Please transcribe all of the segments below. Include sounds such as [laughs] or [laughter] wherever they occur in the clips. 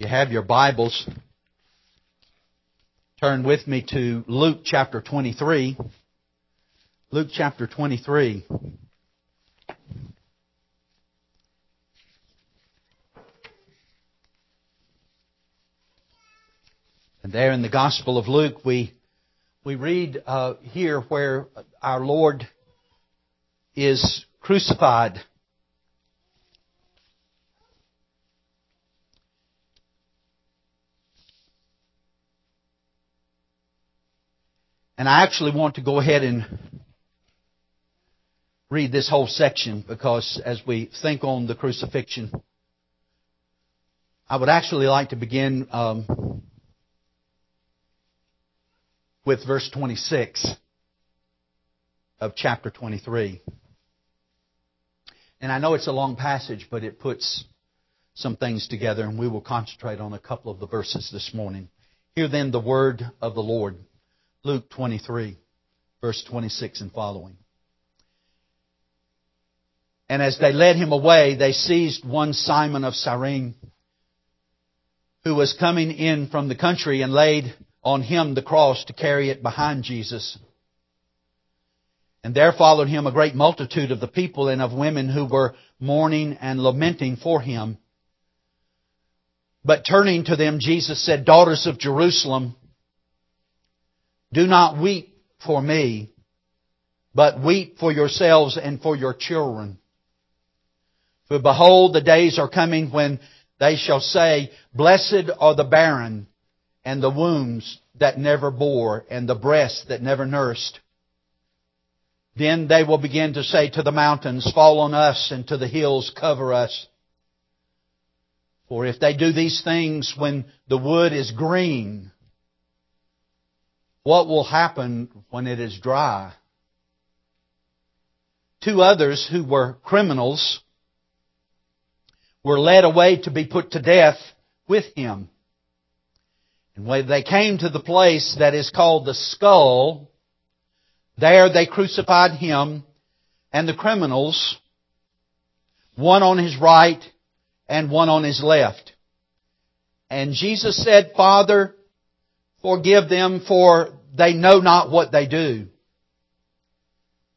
You have your Bibles, turn with me to Luke chapter 23. Luke chapter 23. And there in the Gospel of Luke, we, we read uh, here where our Lord is crucified. And I actually want to go ahead and read this whole section because as we think on the crucifixion, I would actually like to begin um, with verse 26 of chapter 23. And I know it's a long passage, but it puts some things together, and we will concentrate on a couple of the verses this morning. Hear then the word of the Lord. Luke 23, verse 26 and following. And as they led him away, they seized one Simon of Cyrene, who was coming in from the country, and laid on him the cross to carry it behind Jesus. And there followed him a great multitude of the people and of women who were mourning and lamenting for him. But turning to them, Jesus said, Daughters of Jerusalem, do not weep for me, but weep for yourselves and for your children. For behold, the days are coming when they shall say, Blessed are the barren, and the wombs that never bore, and the breasts that never nursed. Then they will begin to say to the mountains, Fall on us, and to the hills, cover us. For if they do these things when the wood is green, what will happen when it is dry? Two others who were criminals were led away to be put to death with him. And when they came to the place that is called the skull, there they crucified him and the criminals, one on his right and one on his left. And Jesus said, Father, forgive them for they know not what they do.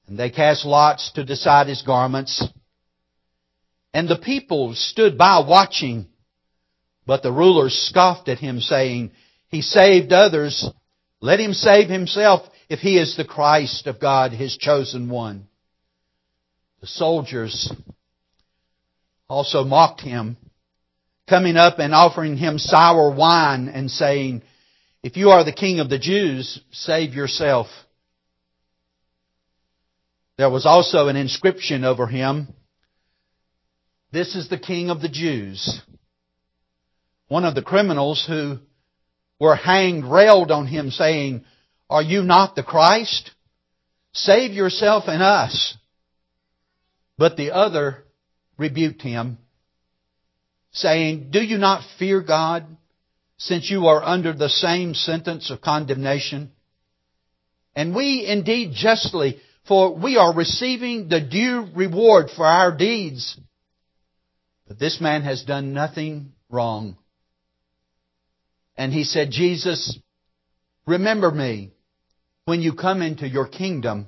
And they cast lots to decide his garments. And the people stood by watching. But the rulers scoffed at him saying, He saved others. Let him save himself if he is the Christ of God, his chosen one. The soldiers also mocked him, coming up and offering him sour wine and saying, if you are the king of the Jews, save yourself. There was also an inscription over him. This is the king of the Jews. One of the criminals who were hanged railed on him saying, Are you not the Christ? Save yourself and us. But the other rebuked him, saying, Do you not fear God? Since you are under the same sentence of condemnation? And we indeed justly, for we are receiving the due reward for our deeds. But this man has done nothing wrong. And he said, Jesus, remember me when you come into your kingdom.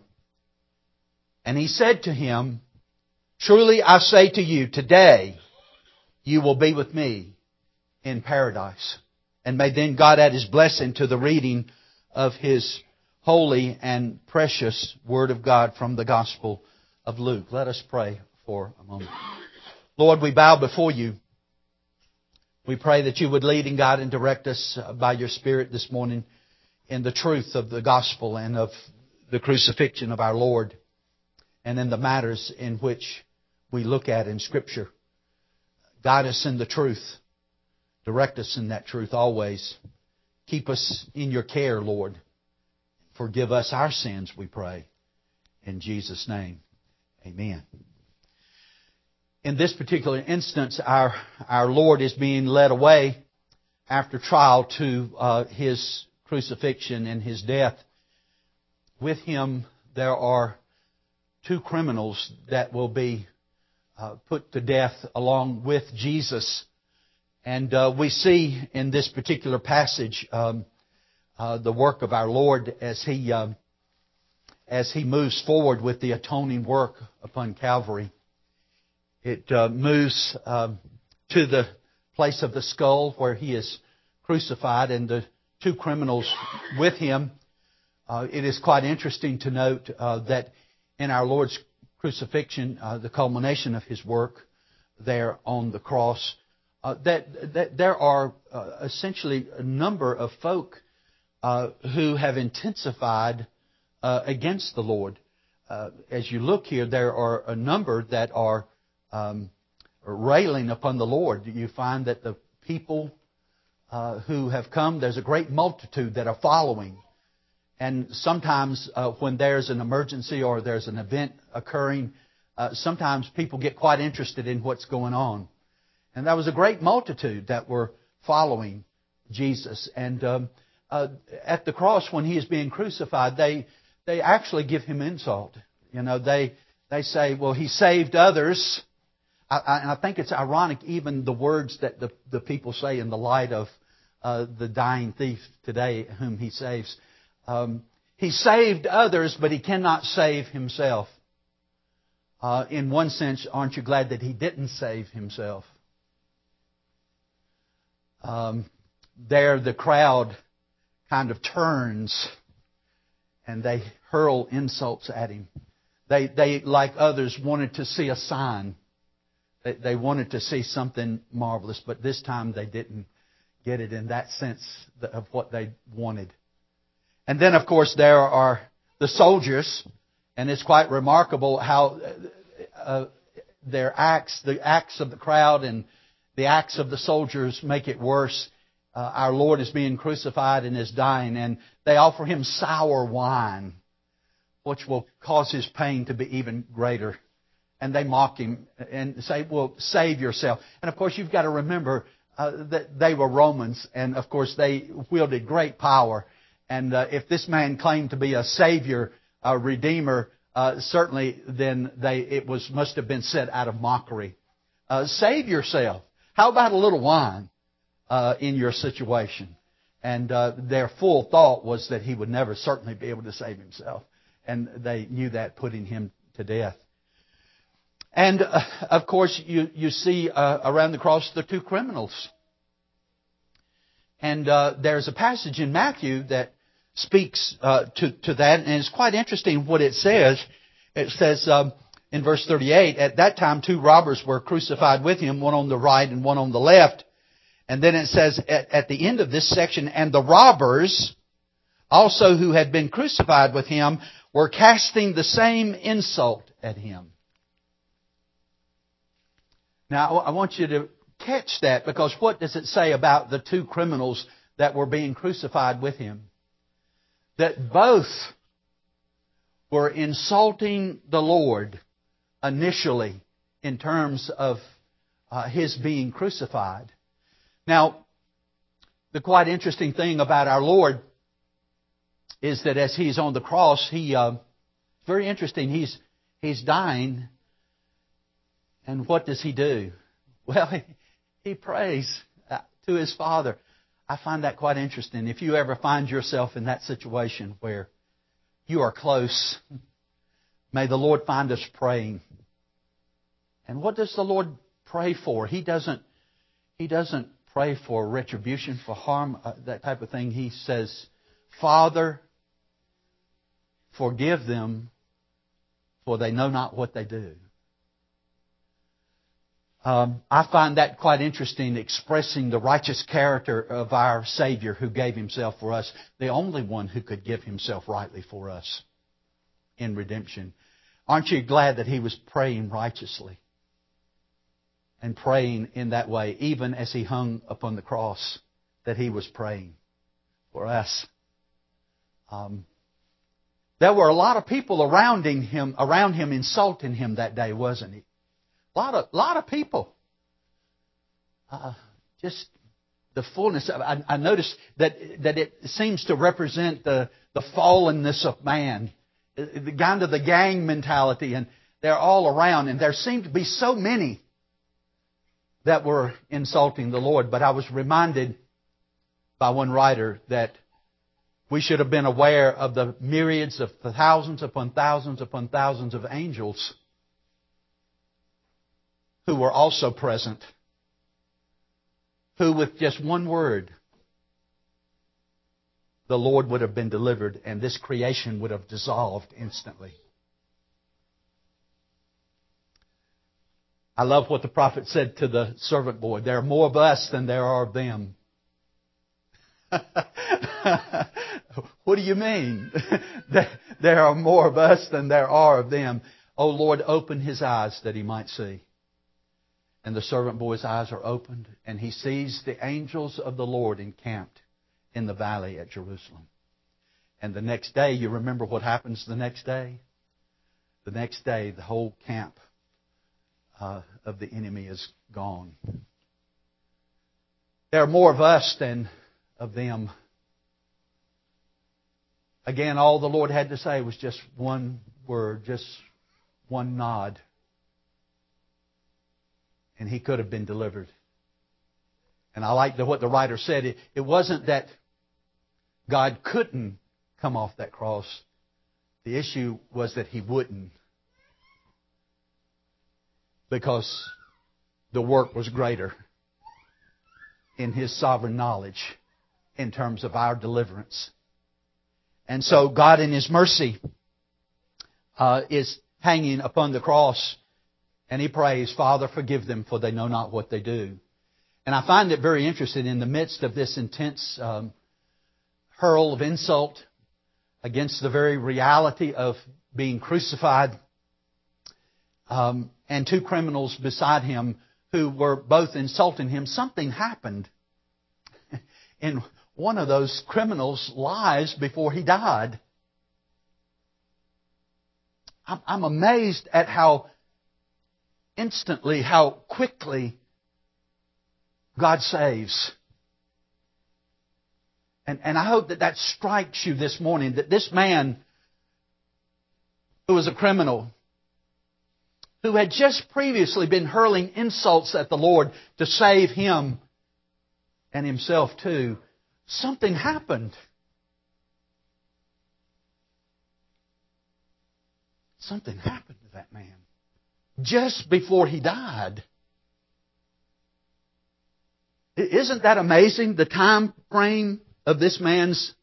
And he said to him, Truly I say to you, today you will be with me in paradise. And may then God add His blessing to the reading of His holy and precious Word of God from the Gospel of Luke. Let us pray for a moment. Lord, we bow before you. We pray that you would lead and guide and direct us by your Spirit this morning in the truth of the gospel and of the crucifixion of our Lord and in the matters in which we look at in Scripture. Guide us in the truth. Direct us in that truth always. Keep us in your care, Lord. Forgive us our sins, we pray. In Jesus' name, amen. In this particular instance, our, our Lord is being led away after trial to uh, his crucifixion and his death. With him, there are two criminals that will be uh, put to death along with Jesus And uh, we see in this particular passage um, uh, the work of our Lord as he um, as he moves forward with the atoning work upon Calvary. It uh, moves um, to the place of the skull where he is crucified and the two criminals with him. Uh, it is quite interesting to note uh, that in our Lord's crucifixion, uh, the culmination of his work there on the cross, uh, that, that there are uh, essentially a number of folk uh, who have intensified against the Lord. as you look here, there are a number that are um, railing upon the Lord. You find that the people uh, who have come, there's a great multitude that are following. And sometimes uh, when there's an emergency or there's an event occurring, uh, sometimes people get quite interested in what's going on. And there was a great multitude that were following Jesus. And um, uh, at the cross, when he is being crucified, they they actually give him insult. You know, they they say, "Well, he saved others." I, and I think it's ironic, even the words that the, the people say in the light of uh, the dying thief today, whom he saves. Um, he saved others, but he cannot save himself. Uh, in one sense, aren't you glad that he didn't save himself? Um, there, the crowd kind of turns and they hurl insults at him. They, they, like others, wanted to see a sign. They, they wanted to see something marvelous, but this time they didn't get it in that sense of what they wanted. And then, of course, there are the soldiers, and it's quite remarkable how uh, their acts, the acts of the crowd and the acts of the soldiers make it worse. Uh, our Lord is being crucified and is dying, and they offer him sour wine, which will cause his pain to be even greater and they mock him and say, well, save yourself. And of course, you've got to remember uh, that they were Romans, and of course, they wielded great power. And uh, if this man claimed to be a savior, a redeemer, uh, certainly then they it was must have been said out of mockery. Uh, save yourself. How about a little wine uh, in your situation? And uh, their full thought was that he would never certainly be able to save himself, and they knew that, putting him to death. And uh, of course, you, you see uh, around the cross the two criminals. And uh, there's a passage in Matthew that speaks uh, to, to that, and it's quite interesting what it says. It says um, in verse 38, at that time two robbers were crucified with him, one on the right and one on the left. And then it says at, at the end of this section, and the robbers also who had been crucified with him were casting the same insult at him. Now, I want you to catch that because what does it say about the two criminals that were being crucified with him? That both were insulting the Lord initially in terms of uh, his being crucified. Now, the quite interesting thing about our Lord is that as he's on the cross, he uh, very interesting. He's he's dying, and what does he do? [laughs] Well, he, he prays uh, to his Father. I find that quite interesting. If you ever find yourself in that situation where you are close, [laughs] may the Lord find us praying. And what does the Lord pray for? He doesn't, he doesn't pray for retribution, for harm, uh, that type of thing. He says, Father, forgive them, for they know not what they do. Um, I find that quite interesting, expressing the righteous character of our Savior who gave Himself for us, the only one who could give Himself rightly for us in redemption. Aren't you glad that He was praying righteously? And praying in that way, even as He hung upon the cross, that He was praying for us. Um, there were a lot of people around him, around him insulting him that day, wasn't it? A lot of, lot of people. Uh, just the fullness of I, I noticed that that it seems to represent the the fallenness of man, the kind of the gang mentality, and they're all around, and there seem to be so many that were insulting the Lord, but I was reminded by one writer that we should have been aware of the myriads of thousands upon thousands upon thousands of angels who were also present, who with just one word, the Lord would have been delivered and this creation would have dissolved instantly. I love what the prophet said to the servant boy. There are more of us than there are of them. [laughs] what do you mean? [laughs] there are more of us than there are of them. Oh Lord, open his eyes that he might see. And the servant boy's eyes are opened, and he sees the angels of the Lord encamped in the valley at Jerusalem. And the next day, you remember what happens the next day? The next day, the whole camp uh, of the enemy is gone. There are more of us than of them. Again, all the Lord had to say was just one word, just one nod. And he could have been delivered. And I like the, what the writer said. It, it wasn't that God couldn't come off that cross. The issue was that he wouldn't. Because the work was greater in his sovereign knowledge in terms of our deliverance. And so God in His mercy uh, is hanging upon the cross and He prays, Father, forgive them for they know not what they do. And I find it very interesting in the midst of this intense um, hurl of insult against the very reality of being crucified um, and two criminals beside him who were both insulting him, something happened [laughs] in one of those criminals' lives before he died. I'm amazed at how instantly, how quickly God saves. And, and I hope that that strikes you this morning, that this man who was a criminal, who had just previously been hurling insults at the Lord to save him and himself too, something happened. Something happened to that man just before he died. Isn't that amazing? The time frame of this man's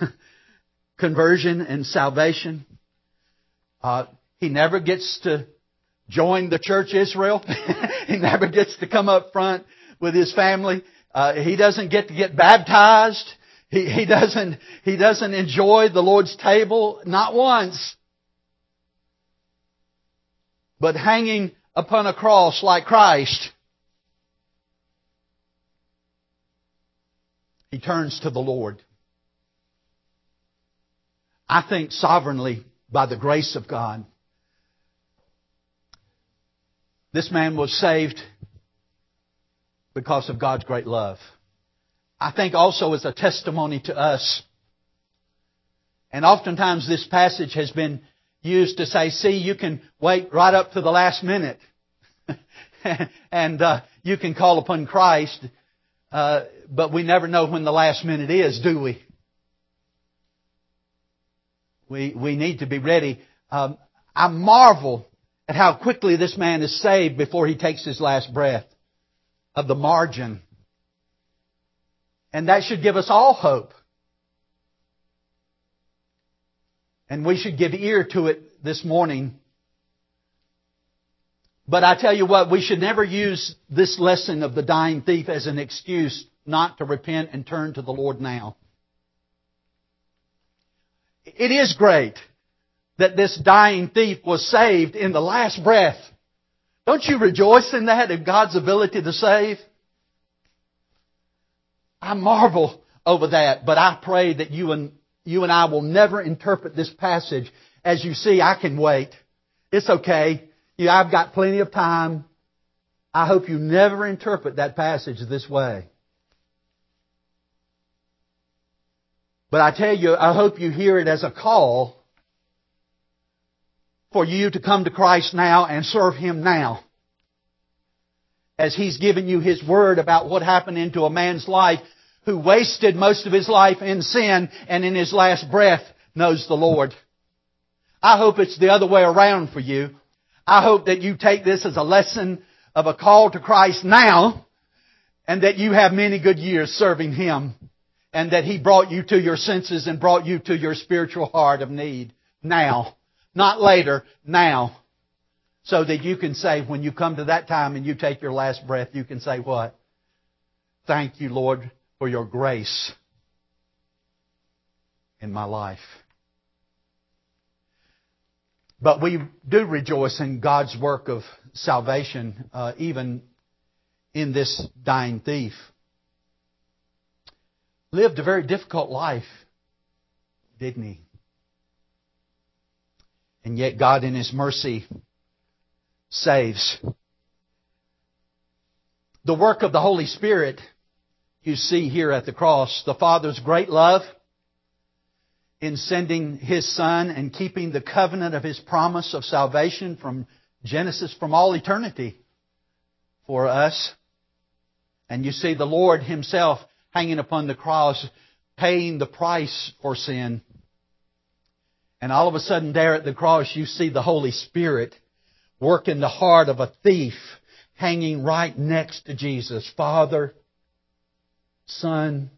[laughs] conversion and salvation. Uh, he never gets to join the church Israel. [laughs] he never gets to come up front with his family. Uh, he doesn't get to get baptized. He, he doesn't, he doesn't enjoy the Lord's table, not once. But hanging upon a cross like Christ, he turns to the Lord. I think sovereignly, by the grace of God, this man was saved because of God's great love. I think also as a testimony to us. And oftentimes this passage has been used to say, see, you can wait right up to the last minute. [laughs] and uh, you can call upon Christ, uh, but we never know when the last minute is, do we? We, we need to be ready. Um, I marvel at how quickly this man is saved before he takes his last breath of the margin. And that should give us all hope. And we should give ear to it this morning. But I tell you what, we should never use this lesson of the dying thief as an excuse not to repent and turn to the Lord now. It is great that this dying thief was saved in the last breath. Don't you rejoice in that, in God's ability to save? I marvel over that, but I pray that you and, you and I will never interpret this passage as you see, I can wait. It's okay. You, I've got plenty of time. I hope you never interpret that passage this way. But I tell you, I hope you hear it as a call for you to come to Christ now and serve Him now. as He's given you His Word about what happened into a man's life who wasted most of his life in sin and in his last breath knows the Lord. I hope it's the other way around for you. I hope that you take this as a lesson of a call to Christ now and that you have many good years serving Him and that He brought you to your senses and brought you to your spiritual heart of need now. Not later, now. So that you can say, when you come to that time and you take your last breath, you can say what? Thank you, Lord, for your grace in my life. But we do rejoice in God's work of salvation, uh, even in this dying thief. Lived a very difficult life, didn't he? And yet God in His mercy saves. The work of the Holy Spirit you see here at the cross. The Father's great love in sending His Son and keeping the covenant of His promise of salvation from Genesis, from all eternity for us. And you see the Lord Himself hanging upon the cross, paying the price for sin. And all of a sudden there at the cross you see the Holy Spirit work in the heart of a thief hanging right next to Jesus. Father, Son,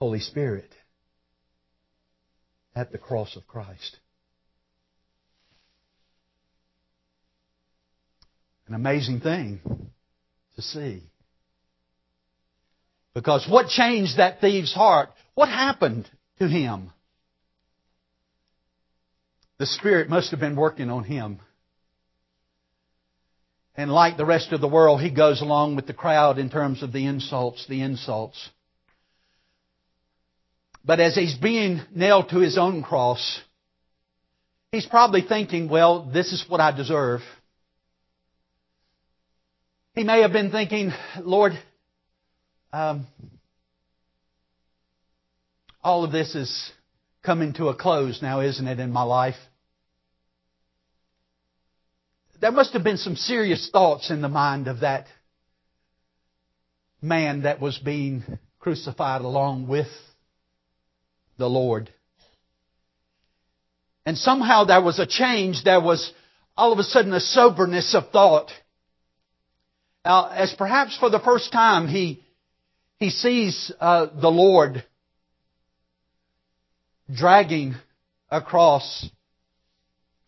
Holy Spirit at the cross of Christ. An amazing thing to see. Because what changed that thief's heart? What happened to him? The Spirit must have been working on him. And like the rest of the world, he goes along with the crowd in terms of the insults, the insults. But as he's being nailed to his own cross, he's probably thinking, well, this is what I deserve. He may have been thinking, Lord, um, all of this is coming to a close now, isn't it, in my life? There must have been some serious thoughts in the mind of that man that was being crucified along with the Lord. And somehow there was a change. There was all of a sudden a soberness of thought. Now, as perhaps for the first time he, he sees uh, the Lord dragging across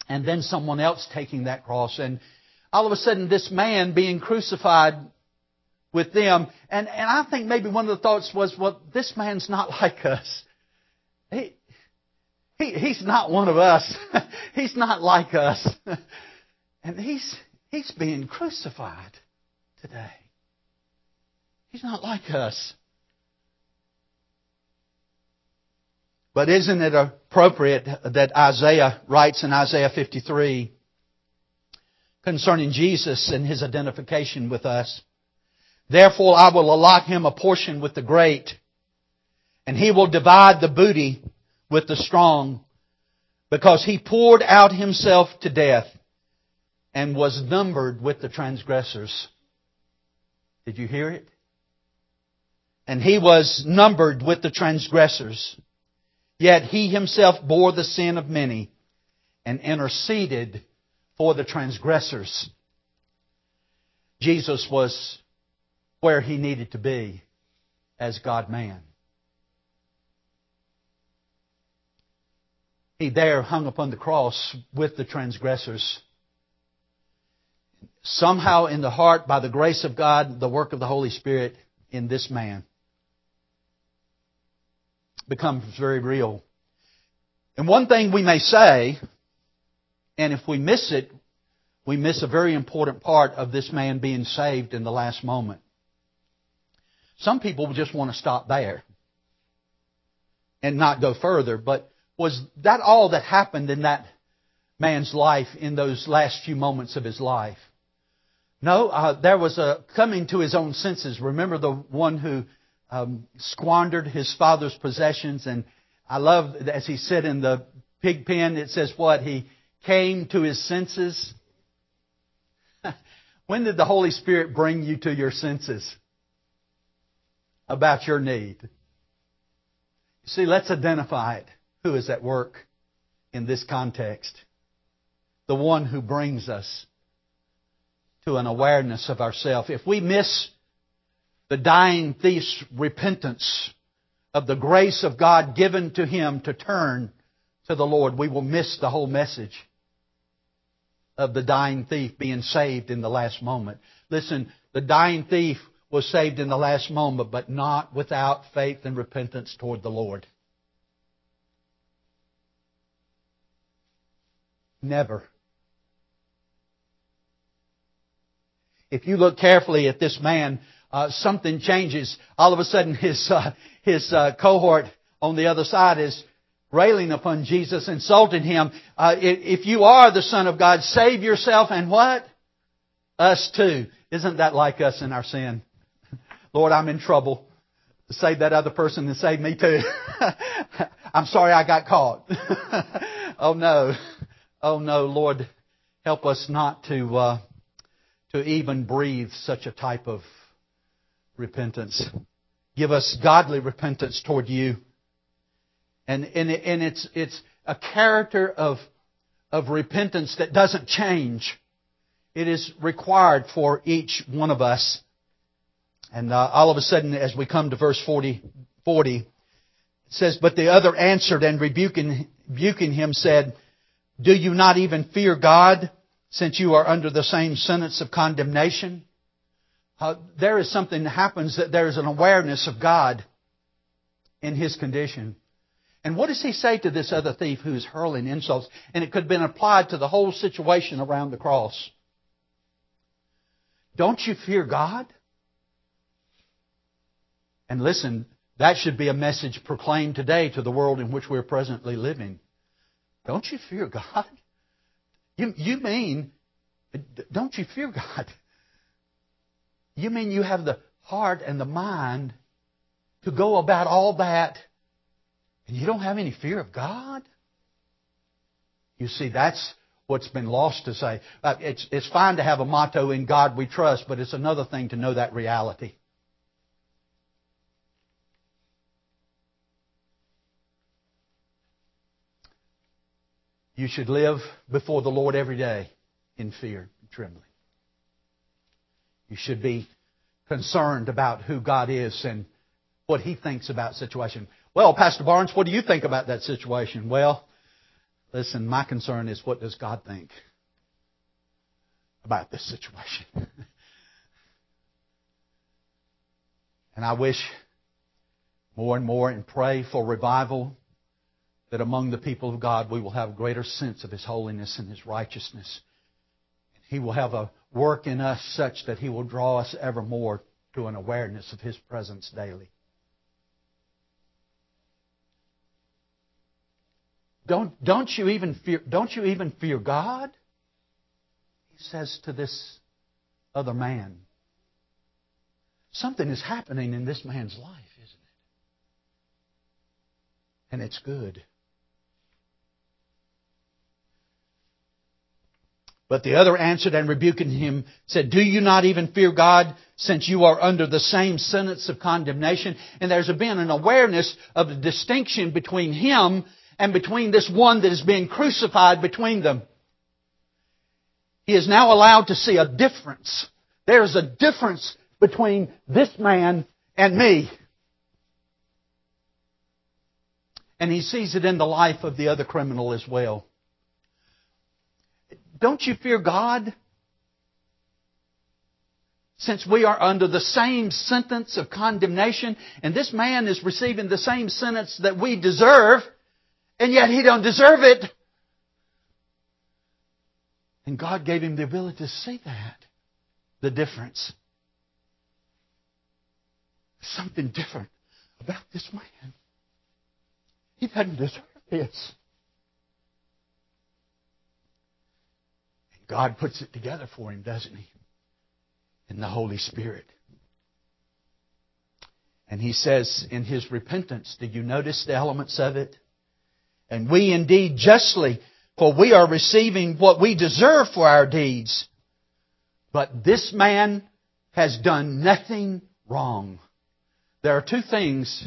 and then someone else taking that cross. And all of a sudden, this man being crucified with them. And, and I think maybe one of the thoughts was, well, this man's not [laughs] like us. He, he, he's not one of us. [laughs] he's not like us. [laughs] and he's, he's being crucified today. He's not like us. But isn't it appropriate that Isaiah writes in Isaiah 53 concerning Jesus and his identification with us? Therefore I will allot him a portion with the great, and he will divide the booty with the strong, because he poured out himself to death and was numbered with the transgressors. Did you hear it? And he was numbered with the transgressors. Yet he himself bore the sin of many and interceded for the transgressors. Jesus was where he needed to be as God man. He there hung upon the cross with the transgressors. Somehow in the heart, by the grace of God, the work of the Holy Spirit in this man becomes very real. And one thing we may say, and if we miss it, we miss a very important part of this man being saved in the last moment. Some people just want to stop there and not go further, but was that all that happened in that man's life in those last few moments of his life? No, uh, there was a coming to his own senses. Remember the one who um, squandered his father's possessions. And I love, as he said in the pig pen, it says what? He came to his senses. [laughs] When did the Holy Spirit bring you to your senses about your need? See, let's identify it. Who is at work in this context? The one who brings us to an awareness of ourself. If we miss the dying thief's repentance of the grace of God given to him to turn to the Lord, we will miss the whole message of the dying thief being saved in the last moment. Listen, the dying thief was saved in the last moment, but not without faith and repentance toward the Lord. Never. If you look carefully at this man, uh, something changes. All of a sudden, [laughs] his uh, his uh, cohort on the other side is railing upon Jesus, insulting him. Uh, if you are the Son of God, save yourself and what? Us too. Isn't that like us in our sin? [laughs] Lord, I'm in trouble. Save that other person and save me too. [laughs] I'm sorry I got caught. oh no. Oh no, Lord, help us not to, uh, to even breathe such a type of repentance. Give us godly repentance toward you. And, and, and it's, it's a character of, of repentance that doesn't change. It is required for each one of us. And uh, all of a sudden, as we come to verse 40, 40 it says, But the other answered and rebuking, rebuking him said, Do you not even fear God, since you are under the same sentence of condemnation? Uh, there is something that happens that there is an awareness of God in his condition. And what does he say to this other thief who is hurling insults? And it could have been applied to the whole situation around the cross. Don't you fear God? And listen, that should be a message proclaimed today to the world in which we're presently living. Don't you fear God? You, you mean, don't you fear God? You mean you have the heart and the mind to go about all that and you don't have any fear of God? You see, that's what's been lost to say. Uh, it's, it's fine to have a motto, in God we trust, but it's another thing to know that reality. You should live before the Lord every day in fear and trembling. You should be concerned about who God is and what He thinks about situation. Well, Pastor Barnes, what do you think about that situation? Well, listen, my concern is what does God think about this situation? [laughs] and I wish more and more and pray for revival that among the people of God we will have a greater sense of His holiness and His righteousness. He will have a work in us such that He will draw us ever more to an awareness of His presence daily. Don't, don't, you even fear, don't you even fear God? He says to this other man. Something is happening in this man's life, isn't it? And it's good. But the other answered and rebuking him said, Do you not even fear God since you are under the same sentence of condemnation? And there's been an awareness of the distinction between him and between this one that is being crucified between them. He is now allowed to see a difference. There is a difference between this man and me. And he sees it in the life of the other criminal as well. Don't you fear God? Since we are under the same sentence of condemnation, and this man is receiving the same sentence that we deserve, and yet he don't deserve it. And God gave him the ability to see that. The difference. Something different about this man. He doesn't deserve this. God puts it together for him, doesn't he? In the Holy Spirit. And he says in his repentance, did you notice the elements of it? And we indeed justly, for we are receiving what we deserve for our deeds. But this man has done nothing wrong. There are two things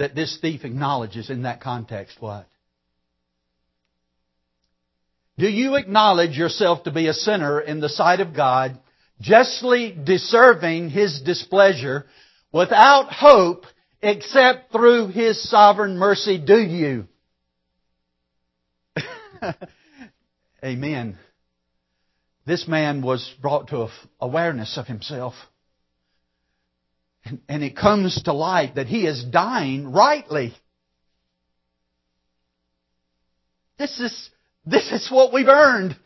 that this thief acknowledges in that context. What? Do you acknowledge yourself to be a sinner in the sight of God, justly deserving His displeasure, without hope except through His sovereign mercy? Do you? [laughs] Amen. This man was brought to awareness of himself. And it comes to light that he is dying rightly. This is, this is what we've earned.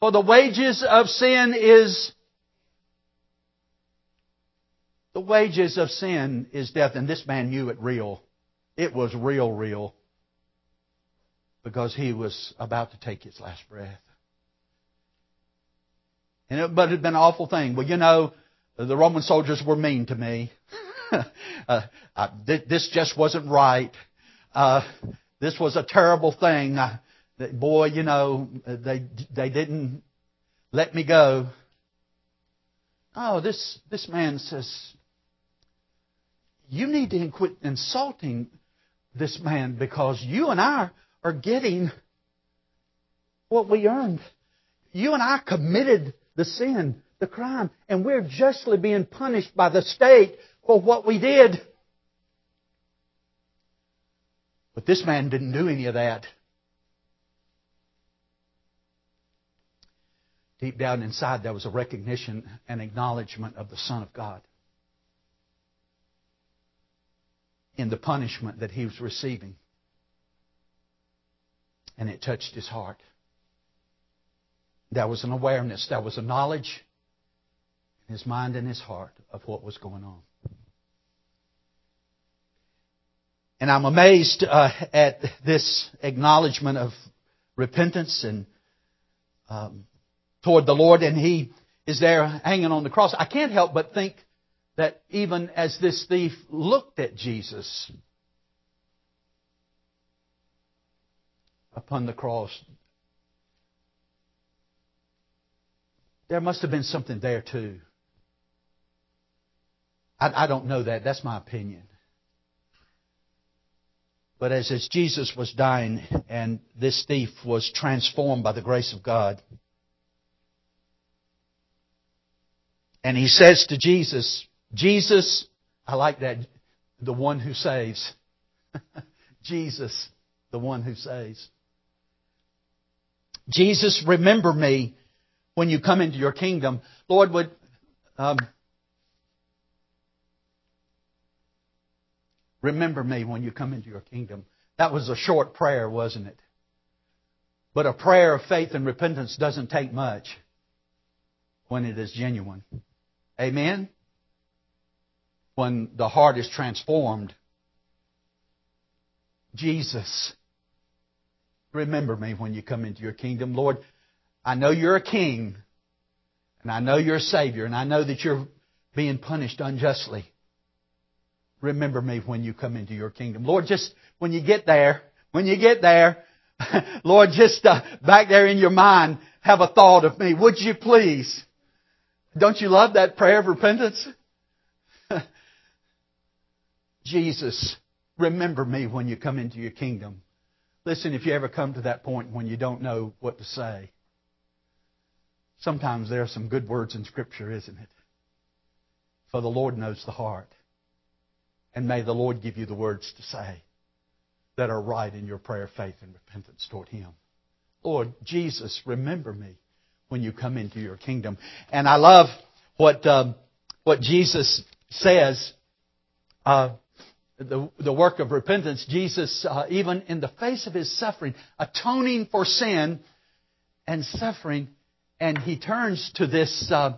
For the wages of sin is, the wages of sin is death. And this man knew it real. It was real, real. Because he was about to take his last breath. And it, but it had been an awful thing. Well, you know, the Roman soldiers were mean to me. [laughs] uh, uh, th- this just wasn't right. Uh, this was a terrible thing. Uh, boy, you know, they they didn't let me go. Oh, this this man says, you need to quit insulting this man because you and I are getting what we earned. You and I committed the sin, the crime, and we're justly being punished by the state for what we did. But this man didn't do any of that. Deep down inside, there was a recognition and acknowledgement of the Son of God in the punishment that he was receiving. And it touched his heart. There was an awareness, there was a knowledge in his mind and his heart of what was going on. And I'm amazed uh, at this acknowledgement of repentance and um, toward the Lord, and he is there hanging on the cross. I can't help but think that even as this thief looked at Jesus upon the cross, There must have been something there too. I, I don't know that. That's my opinion. But as, as Jesus was dying and this thief was transformed by the grace of God, and he says to Jesus, Jesus, I like that, the one who saves. [laughs] Jesus, the one who saves. Jesus, remember me when you come into your kingdom. Lord, would um, remember me when you come into your kingdom. That was a short prayer, wasn't it? But a prayer of faith and repentance doesn't take much when it is genuine. Amen? When the heart is transformed. Jesus, remember me when you come into your kingdom. Lord, I know you're a king, and I know you're a savior, and I know that you're being punished unjustly. Remember me when you come into your kingdom. Lord, just when you get there, when you get there, [laughs] Lord, just uh, back there in your mind, have a thought of me. Would you please? Don't you love that prayer of repentance? [laughs] Jesus, remember me when you come into your kingdom. Listen, if you ever come to that point when you don't know what to say, Sometimes there are some good words in Scripture, isn't it? For the Lord knows the heart. And may the Lord give you the words to say that are right in your prayer, of faith, and repentance toward Him. Lord Jesus, remember me when you come into your kingdom. And I love what um, what Jesus says. Uh, the, the work of repentance, Jesus, uh, even in the face of his suffering, atoning for sin and suffering, and he turns to this, uh,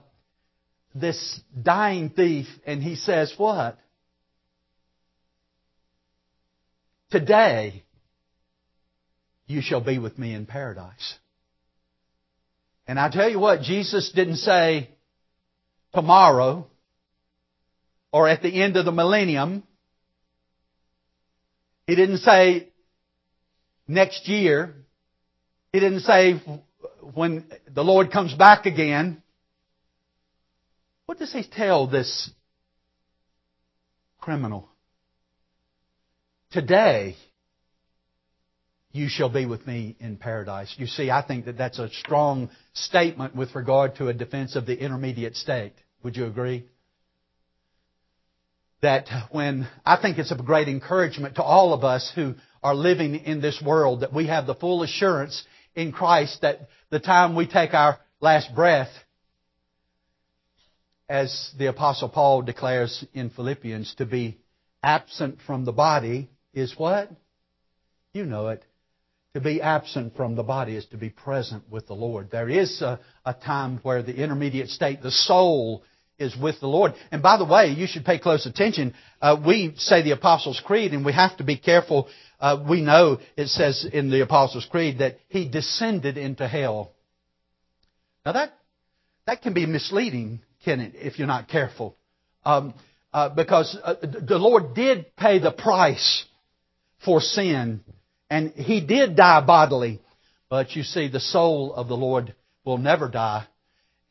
this dying thief and he says, What? Today you shall be with me in paradise. And I tell you what, Jesus didn't say tomorrow or at the end of the millennium. He didn't say next year. He didn't say when the Lord comes back again. What does he tell this criminal? Today, you shall be with me in paradise. You see, I think that that's a strong statement with regard to a defense of the intermediate state. Would you agree? That when, I think it's a great encouragement to all of us who are living in this world that we have the full assurance in Christ that the time we take our last breath, as the apostle Paul declares in Philippians, to be absent from the body is what? You know it. To be absent from the body is to be present with the Lord. There is a, a, time where the intermediate state, the soul, is with the Lord. And by the way, you should pay close attention. Uh, we say the Apostles' Creed, and we have to be careful. Uh, we know it says in the Apostles' Creed that He descended into hell. Now that that can be misleading, can it, if you're not careful? Um, uh, because uh, the Lord did pay the price for sin. And he did die bodily. But you see, the soul of the Lord will never die.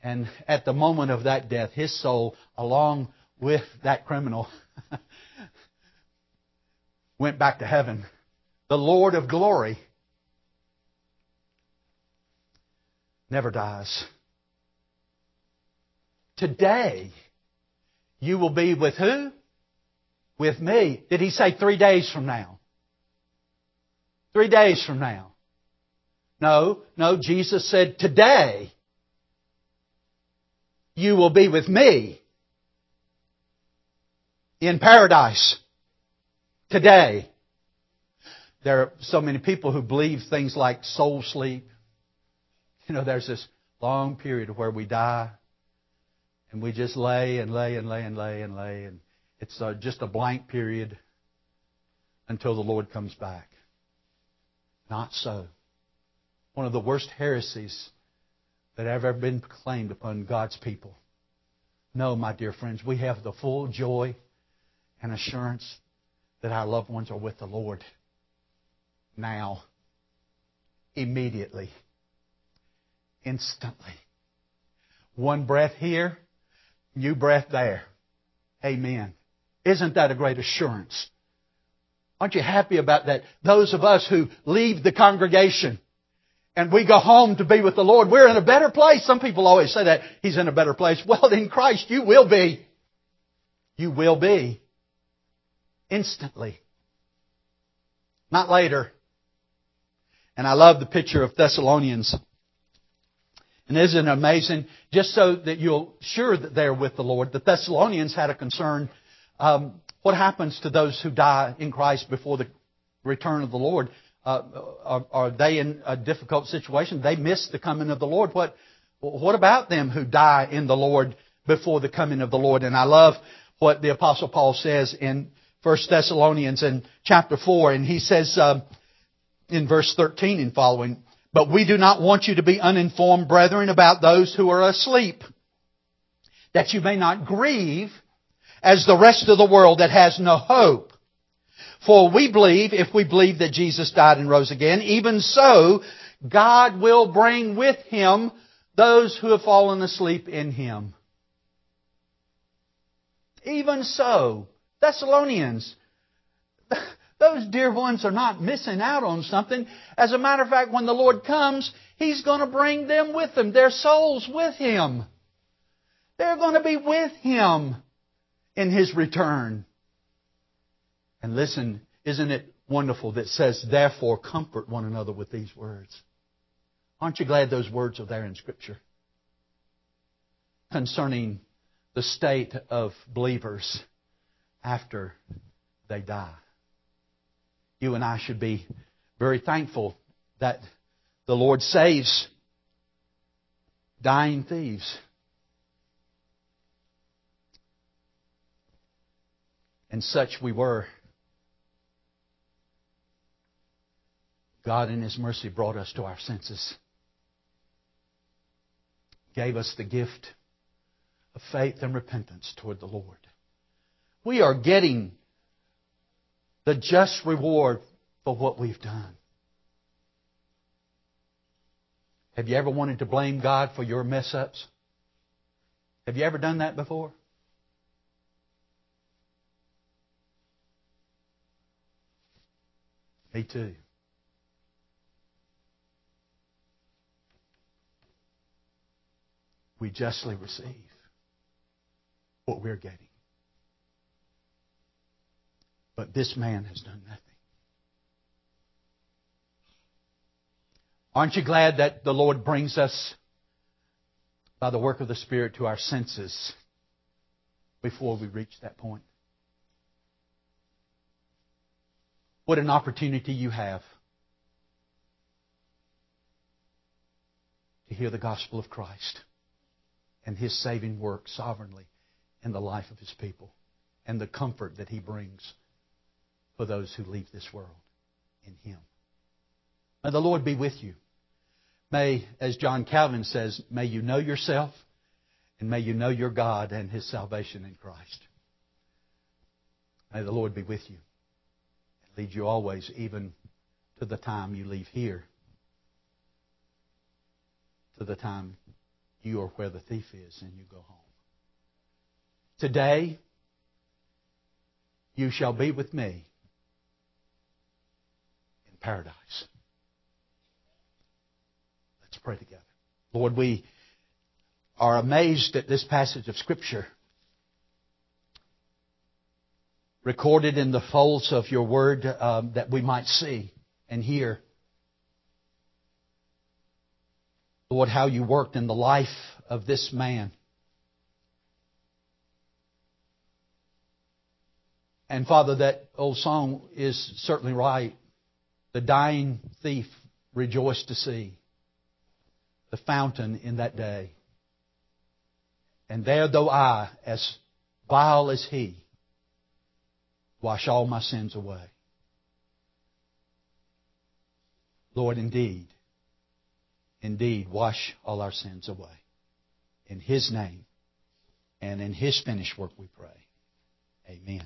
And at the moment of that death, his soul, along with that criminal, [laughs] went back to heaven. The Lord of glory never dies. Today, you will be with who? With me. Did he say three days from now? Three days from now. No, no, Jesus said, today you will be with me in paradise. Today. There are so many people who believe things like soul sleep. You know, there's this long period where we die and we just lay and lay and lay and lay and lay and it's uh, just a blank period until the Lord comes back. Not so. One of the worst heresies that have ever been proclaimed upon God's people. No, my dear friends, we have the full joy and assurance that our loved ones are with the Lord now, immediately, instantly. One breath here, new breath there. Amen. Isn't that a great assurance? Aren't you happy about that? Those of us who leave the congregation and we go home to be with the Lord, we're in a better place. Some people always say that. He's in a better place. Well, in Christ, you will be. You will be. Instantly. Not later. And I love the picture of Thessalonians. And isn't it amazing? Just so that you're sure that they're with the Lord, the Thessalonians had a concern um, what happens to those who die in Christ before the return of the Lord? Uh, are, are, they in a difficult situation? They miss the coming of the Lord. What, what about them who die in the Lord before the coming of the Lord? And I love what the Apostle Paul says in 1 Thessalonians in chapter 4, and he says uh, in verse 13 and following, But we do not want you to be uninformed, brethren, about those who are asleep, that you may not grieve as the rest of the world that has no hope. For we believe, if we believe that Jesus died and rose again, even so, God will bring with Him those who have fallen asleep in Him. Even so, Thessalonians, [laughs] those dear ones are not missing out on something. As a matter of fact, when the Lord comes, He's going to bring them with Him, their souls with Him. They're going to be with Him in His return. And listen, isn't it wonderful that says, therefore comfort one another with these words? Aren't you glad those words are there in Scripture? Concerning the state of believers after they die. You and I should be very thankful that the Lord saves dying thieves. And such we were. God, in His mercy, brought us to our senses, gave us the gift of faith and repentance toward the Lord. We are getting the just reward for what we've done. Have you ever wanted to blame God for your mess ups? Have you ever done that before? Me too. We justly receive what we're getting. But this man has done nothing. Aren't you glad that the Lord brings us by the work of the Spirit to our senses before we reach that point? What an opportunity you have to hear the gospel of Christ and His saving work sovereignly in the life of His people and the comfort that He brings for those who leave this world in Him. May the Lord be with you. May, as John Calvin says, may you know yourself and may you know your God and His salvation in Christ. May the Lord be with you lead you always, even to the time you leave here, to the time you are where the thief is and you go home. Today, you shall be with me in paradise. Let's pray together. Lord, we are amazed at this passage of Scripture recorded in the folds of your word um, that we might see and hear. Lord, how you worked in the life of this man. And Father, that old song is certainly right. The dying thief rejoiced to see the fountain in that day. And there, though I, as vile as he, wash all my sins away. Lord, indeed, indeed, wash all our sins away. In His name and in His finished work we pray. Amen.